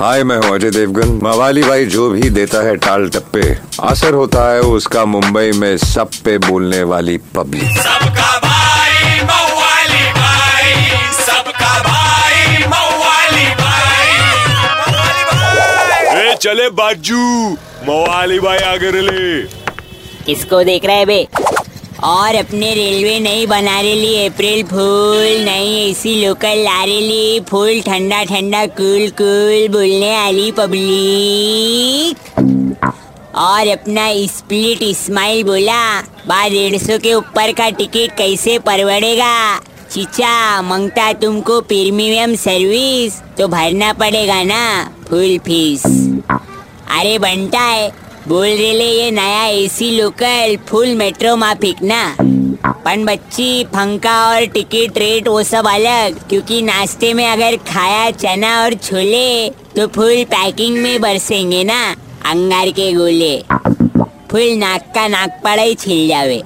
हाय मैं हूँ अजय देवगन। मवाली भाई जो भी देता है टाल टप्पे। असर होता है उसका मुंबई में सब पे बोलने वाली पब्लिक। सबका भाई मवाली भाई। सबका भाई मवाली भाई। मवाली भाई ए चले बाजू। मवाली भाई आगे ले किसको देख रहे है बे? और अपने रेलवे नहीं बना रही अप्रैल फूल नहीं ऐसी लोकल ला रही फूल ठंडा ठंडा कूल कूल बोलने वाली पब्लिक और अपना स्प्लिट स्माइल बोला, बाद डेढ़ सौ के ऊपर का टिकट कैसे परवड़ेगा? चिचा, मंगता तुमको प्रीमियम सर्विस तो भरना पड़ेगा ना फुल फ़ीस अरे बनता है बोल रेले, ये नया एसी लोकल फुल मेट्रो माफिक ना पन बच्ची, फंका और टिकट रेट वो सब अलग। क्योंकि नाश्ते में अगर खाया, चना और छोले तो फुल पैकिंग में बरसेंगे ना, अंगार के गोले। फुल नाक का नाक पड़ा ही छिल जावे।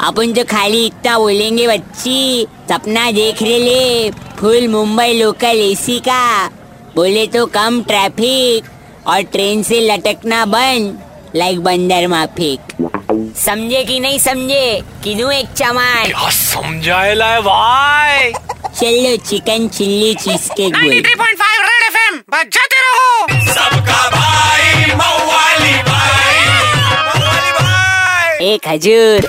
अपन जो खाली इतना बोलेंगे बच्ची, सपना देख रहे ले फुल मुंबई लोकल एसी का। बोले तो कम ट्रैफ़िक और ट्रेन से लटकना बंद लाइक बंदर माफिक। समझे कि नहीं समझे? किदू एक चमान क्या समझाएला है भाई? चलो चिकन चिल्ली चीज़ के गोल 93.5 रेड एफएम बजाते रहो। सबका भाई मवाली भाई। मवाली भाई। एक हजूर